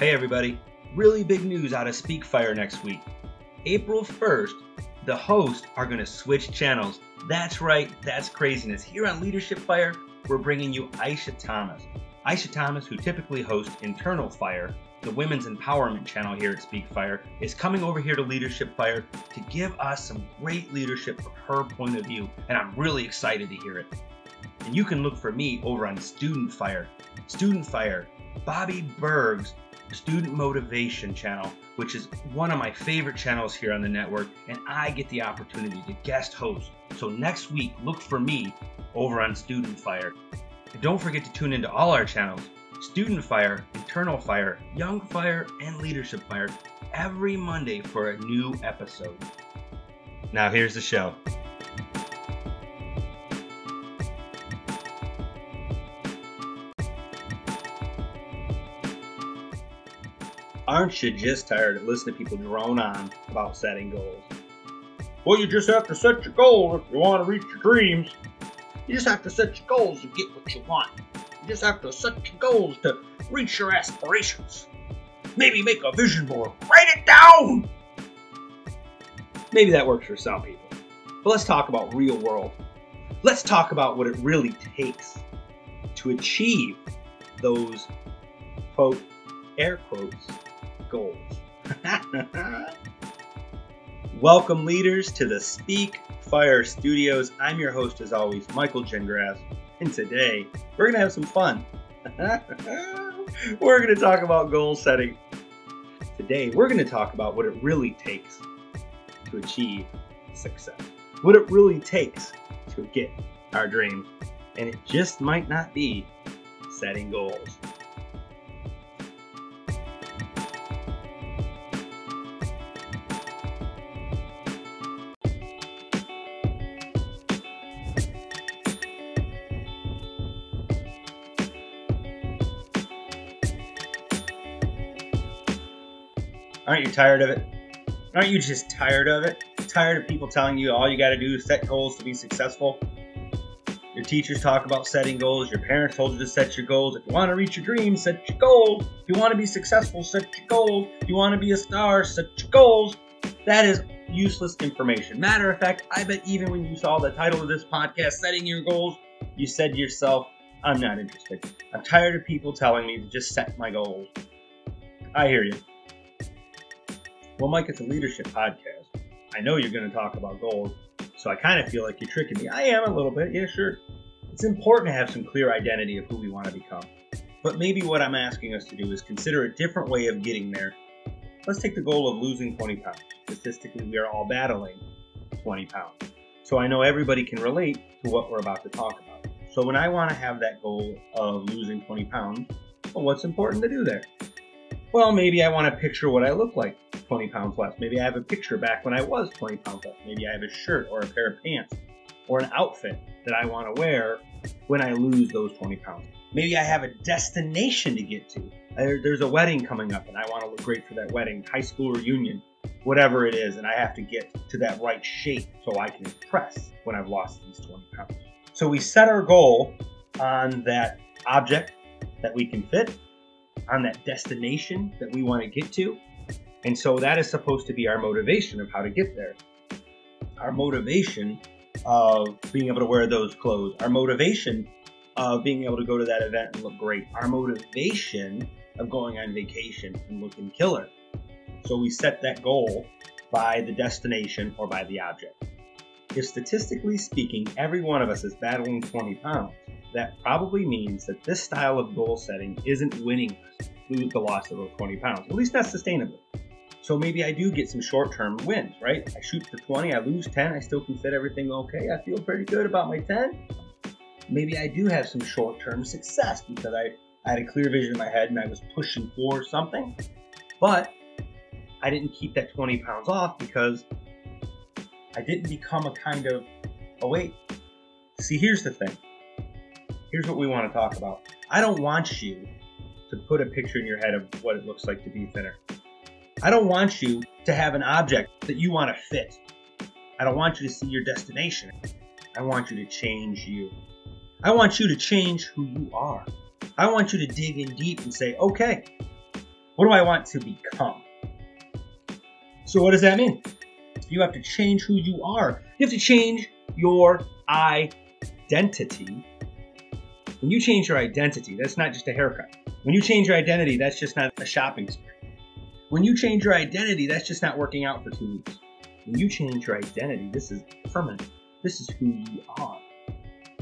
Hey everybody, really big news out of Speakfire next week. April 1st, the hosts are going to switch channels. That's right, that's craziness. Here on Leadership Fire, we're bringing you Aisha Thomas. Aisha Thomas, who typically hosts Internal Fire, the women's empowerment channel here at Speakfire, is coming over here to Leadership Fire to give us some great leadership from her point of view, and I'm really excited to hear it. And you can look for me over on Student Fire. Student Fire, Bobby Berg's Student Motivation channel, which is one of my favorite channels here on the network, and I get the opportunity to guest host. So next week, look for me over on Student Fire. And don't forget to tune into all our channels Student Fire, Internal Fire, Young Fire, and Leadership Fire every Monday for a new episode. Now, here's the show. Aren't you just tired of listening to people drone on about setting goals? Well, you just have to set your goals if you want to reach your dreams. You just have to set your goals to get what you want. You just have to set your goals to reach your aspirations. Maybe make a vision board. Write it down! Maybe that works for some people. But let's talk about real world. Let's talk about what it really takes to achieve those quote air quotes goals. Welcome, leaders, to the Speak Fire Studios. I'm your host, as always, Michael Gengrass, and today we're going to have some fun. we're going to talk about goal setting. Today, we're going to talk about what it really takes to achieve success, what it really takes to get our dreams, and it just might not be setting goals. Aren't you tired of it? Aren't you just tired of it? Tired of people telling you all you got to do is set goals to be successful? Your teachers talk about setting goals. Your parents told you to set your goals. If you want to reach your dreams, set your goals. If you want to be successful, set your goals. If you want to be a star, set your goals. That is useless information. Matter of fact, I bet even when you saw the title of this podcast, Setting Your Goals, you said to yourself, I'm not interested. I'm tired of people telling me to just set my goals. I hear you. Well, Mike, it's a leadership podcast. I know you're going to talk about goals, so I kind of feel like you're tricking me. I am a little bit, yeah, sure. It's important to have some clear identity of who we want to become. But maybe what I'm asking us to do is consider a different way of getting there. Let's take the goal of losing 20 pounds. Statistically, we are all battling 20 pounds. So I know everybody can relate to what we're about to talk about. So when I want to have that goal of losing 20 pounds, well, what's important to do there? Well, maybe I want to picture what I look like 20 pounds less. Maybe I have a picture back when I was 20 pounds less. Maybe I have a shirt or a pair of pants or an outfit that I want to wear when I lose those 20 pounds. Maybe I have a destination to get to. There's a wedding coming up and I want to look great for that wedding, high school reunion, whatever it is, and I have to get to that right shape so I can impress when I've lost these 20 pounds. So we set our goal on that object that we can fit on that destination that we want to get to. And so that is supposed to be our motivation of how to get there. Our motivation of being able to wear those clothes, our motivation of being able to go to that event and look great, our motivation of going on vacation and looking killer. So we set that goal by the destination or by the object. If statistically speaking, every one of us is battling 20 pounds, that probably means that this style of goal setting isn't winning us through the loss of those 20 pounds, at least that's sustainable. So maybe I do get some short term wins, right? I shoot for 20, I lose 10, I still can fit everything okay. I feel pretty good about my 10. Maybe I do have some short term success because I, I had a clear vision in my head and I was pushing for something. But I didn't keep that 20 pounds off because I didn't become a kind of, oh, wait. See, here's the thing here's what we want to talk about. I don't want you to put a picture in your head of what it looks like to be thinner. I don't want you to have an object that you want to fit. I don't want you to see your destination. I want you to change you. I want you to change who you are. I want you to dig in deep and say, okay, What do I want to become? So, what does that mean? You have to change who you are. You have to change your identity. When you change your identity, that's not just a haircut. When you change your identity, that's just not a shopping spree. When you change your identity, that's just not working out for two weeks. When you change your identity, this is permanent. This is who you are.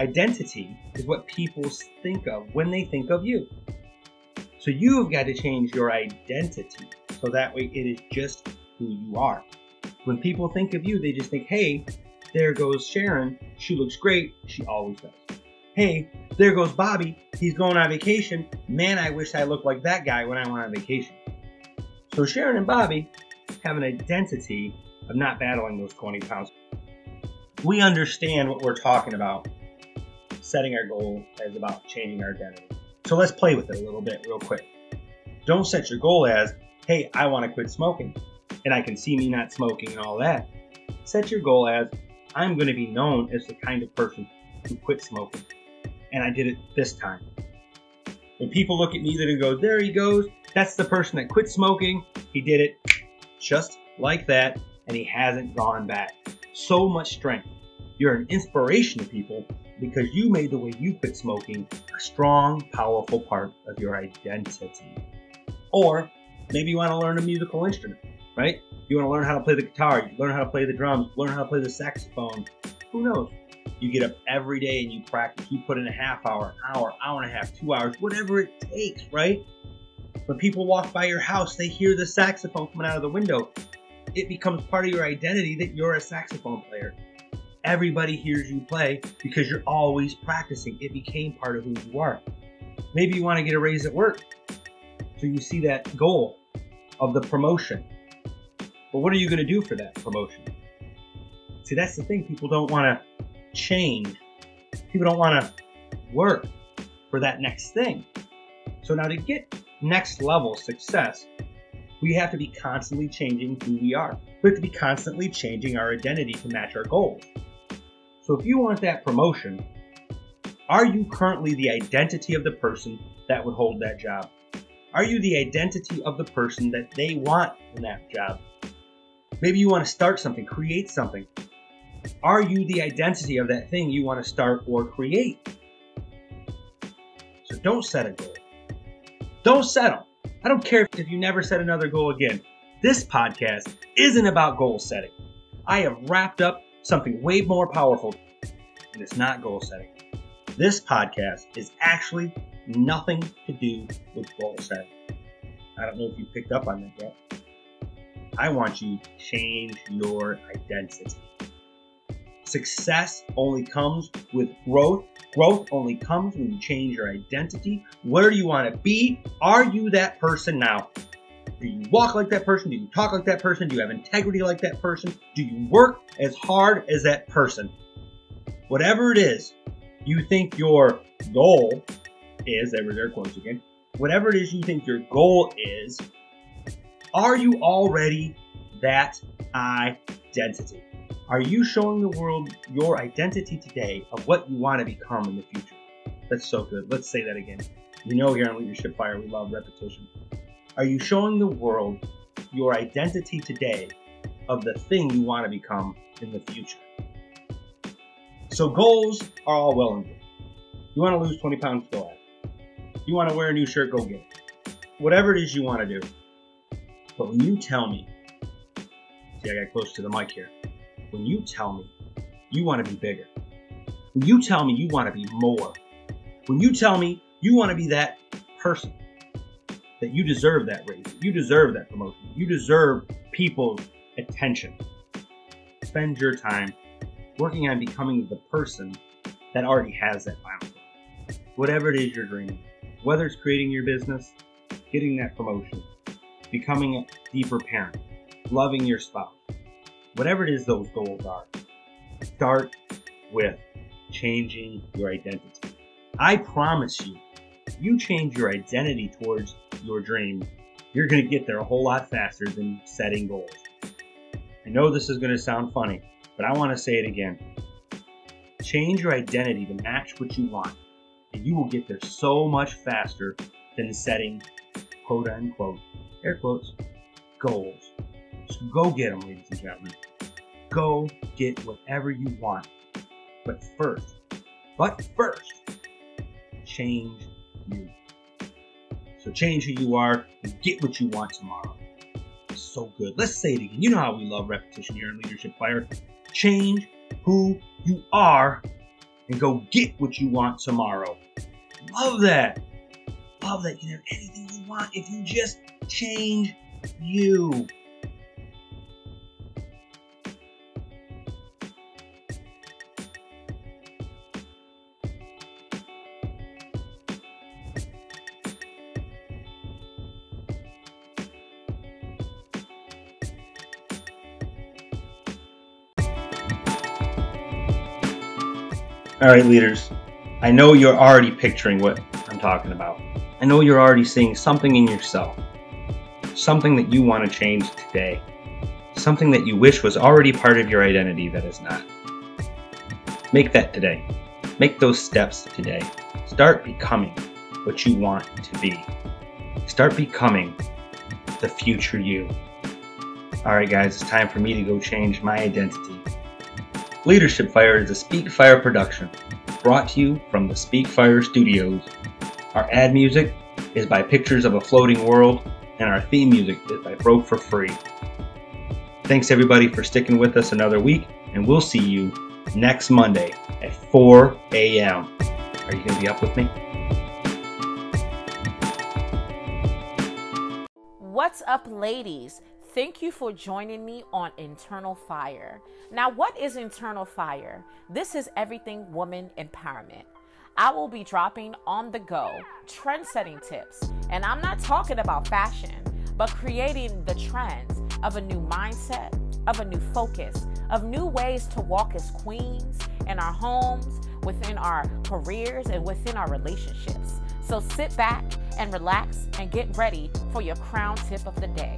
Identity is what people think of when they think of you. So you've got to change your identity so that way it is just who you are. When people think of you, they just think, hey, there goes Sharon. She looks great. She always does. Hey, there goes Bobby. He's going on vacation. Man, I wish I looked like that guy when I went on vacation. So Sharon and Bobby have an identity of not battling those 20 pounds. We understand what we're talking about. Setting our goal is about changing our identity. So let's play with it a little bit real quick. Don't set your goal as, hey, I want to quit smoking and I can see me not smoking and all that. Set your goal as, I'm going to be known as the kind of person who quit smoking. And I did it this time. When people look at me and go, there he goes, that's the person that quit smoking. He did it just like that, and he hasn't gone back. So much strength. You're an inspiration to people because you made the way you quit smoking a strong, powerful part of your identity. Or maybe you want to learn a musical instrument, right? You want to learn how to play the guitar, you learn how to play the drums, learn how to play the saxophone. Who knows? You get up every day and you practice. You put in a half hour, an hour, hour and a half, two hours, whatever it takes, right? When people walk by your house, they hear the saxophone coming out of the window. It becomes part of your identity that you're a saxophone player. Everybody hears you play because you're always practicing. It became part of who you are. Maybe you want to get a raise at work. So you see that goal of the promotion. But what are you going to do for that promotion? See, that's the thing. People don't want to change. People don't want to work for that next thing. So now to get next level success, we have to be constantly changing who we are. We have to be constantly changing our identity to match our goals. So if you want that promotion, are you currently the identity of the person that would hold that job? Are you the identity of the person that they want in that job? Maybe you want to start something, create something. Are you the identity of that thing you want to start or create? So don't set a goal. Don't settle. I don't care if you never set another goal again. This podcast isn't about goal setting. I have wrapped up something way more powerful, and it's not goal setting. This podcast is actually nothing to do with goal setting. I don't know if you picked up on that yet. I want you to change your identity. Success only comes with growth Growth only comes when you change your identity. Where do you want to be? Are you that person now? Do you walk like that person? Do you talk like that person? Do you have integrity like that person? Do you work as hard as that person? Whatever it is you think your goal is, there were their quotes again, whatever it is you think your goal is, are you already that identity? Are you showing the world your identity today of what you want to become in the future? That's so good. Let's say that again. You know, here on Leadership Fire, we love repetition. Are you showing the world your identity today of the thing you want to become in the future? So, goals are all well and good. You want to lose 20 pounds, go at it. You want to wear a new shirt, go get it. Whatever it is you want to do. But when you tell me, see, I got close to the mic here when you tell me you want to be bigger, when you tell me you want to be more, when you tell me you want to be that person, that you deserve that raise, you deserve that promotion, you deserve people's attention. Spend your time working on becoming the person that already has that milestone. Whatever it is you're dreaming, whether it's creating your business, getting that promotion, becoming a deeper parent, loving your spouse, whatever it is those goals are, start with changing your identity. I promise you, you change your identity towards your dream, you're going to get there a whole lot faster than setting goals. I know this is going to sound funny, but I want to say it again. Change your identity to match what you want, and you will get there so much faster than setting quote unquote, air quotes, goals. Go get them, ladies and gentlemen. Go get whatever you want. But first, but first, change you. So change who you are and get what you want tomorrow. So good. Let's say it again. You know how we love repetition here in Leadership Fire. Change who you are and go get what you want tomorrow. Love that. Love that. You can have anything you want if you just change you. All right, leaders, I know you're already picturing what I'm talking about. I know you're already seeing something in yourself, something that you want to change today, something that you wish was already part of your identity that is not. Make that today. Make those steps today. Start becoming what you want to be. Start becoming the future you. All right, guys, it's time for me to go change my identity. Leadership Fire is a Speak Fire production, brought to you from the Speak Fire Studios. Our ad music is by Pictures of a Floating World, and our theme music is by Broke for Free. Thanks everybody for sticking with us another week, and we'll see you next Monday at 4 a.m. Are you going to be up with me? What's up, ladies? Thank you for joining me on Internal Fire. Now, what is Internal Fire? This is everything woman empowerment. I will be dropping on the go trend setting tips, and I'm not talking about fashion, but creating the trends of a new mindset, of a new focus, of new ways to walk as queens in our homes, within our careers, and within our relationships. So sit back and relax and get ready for your crown tip of the day.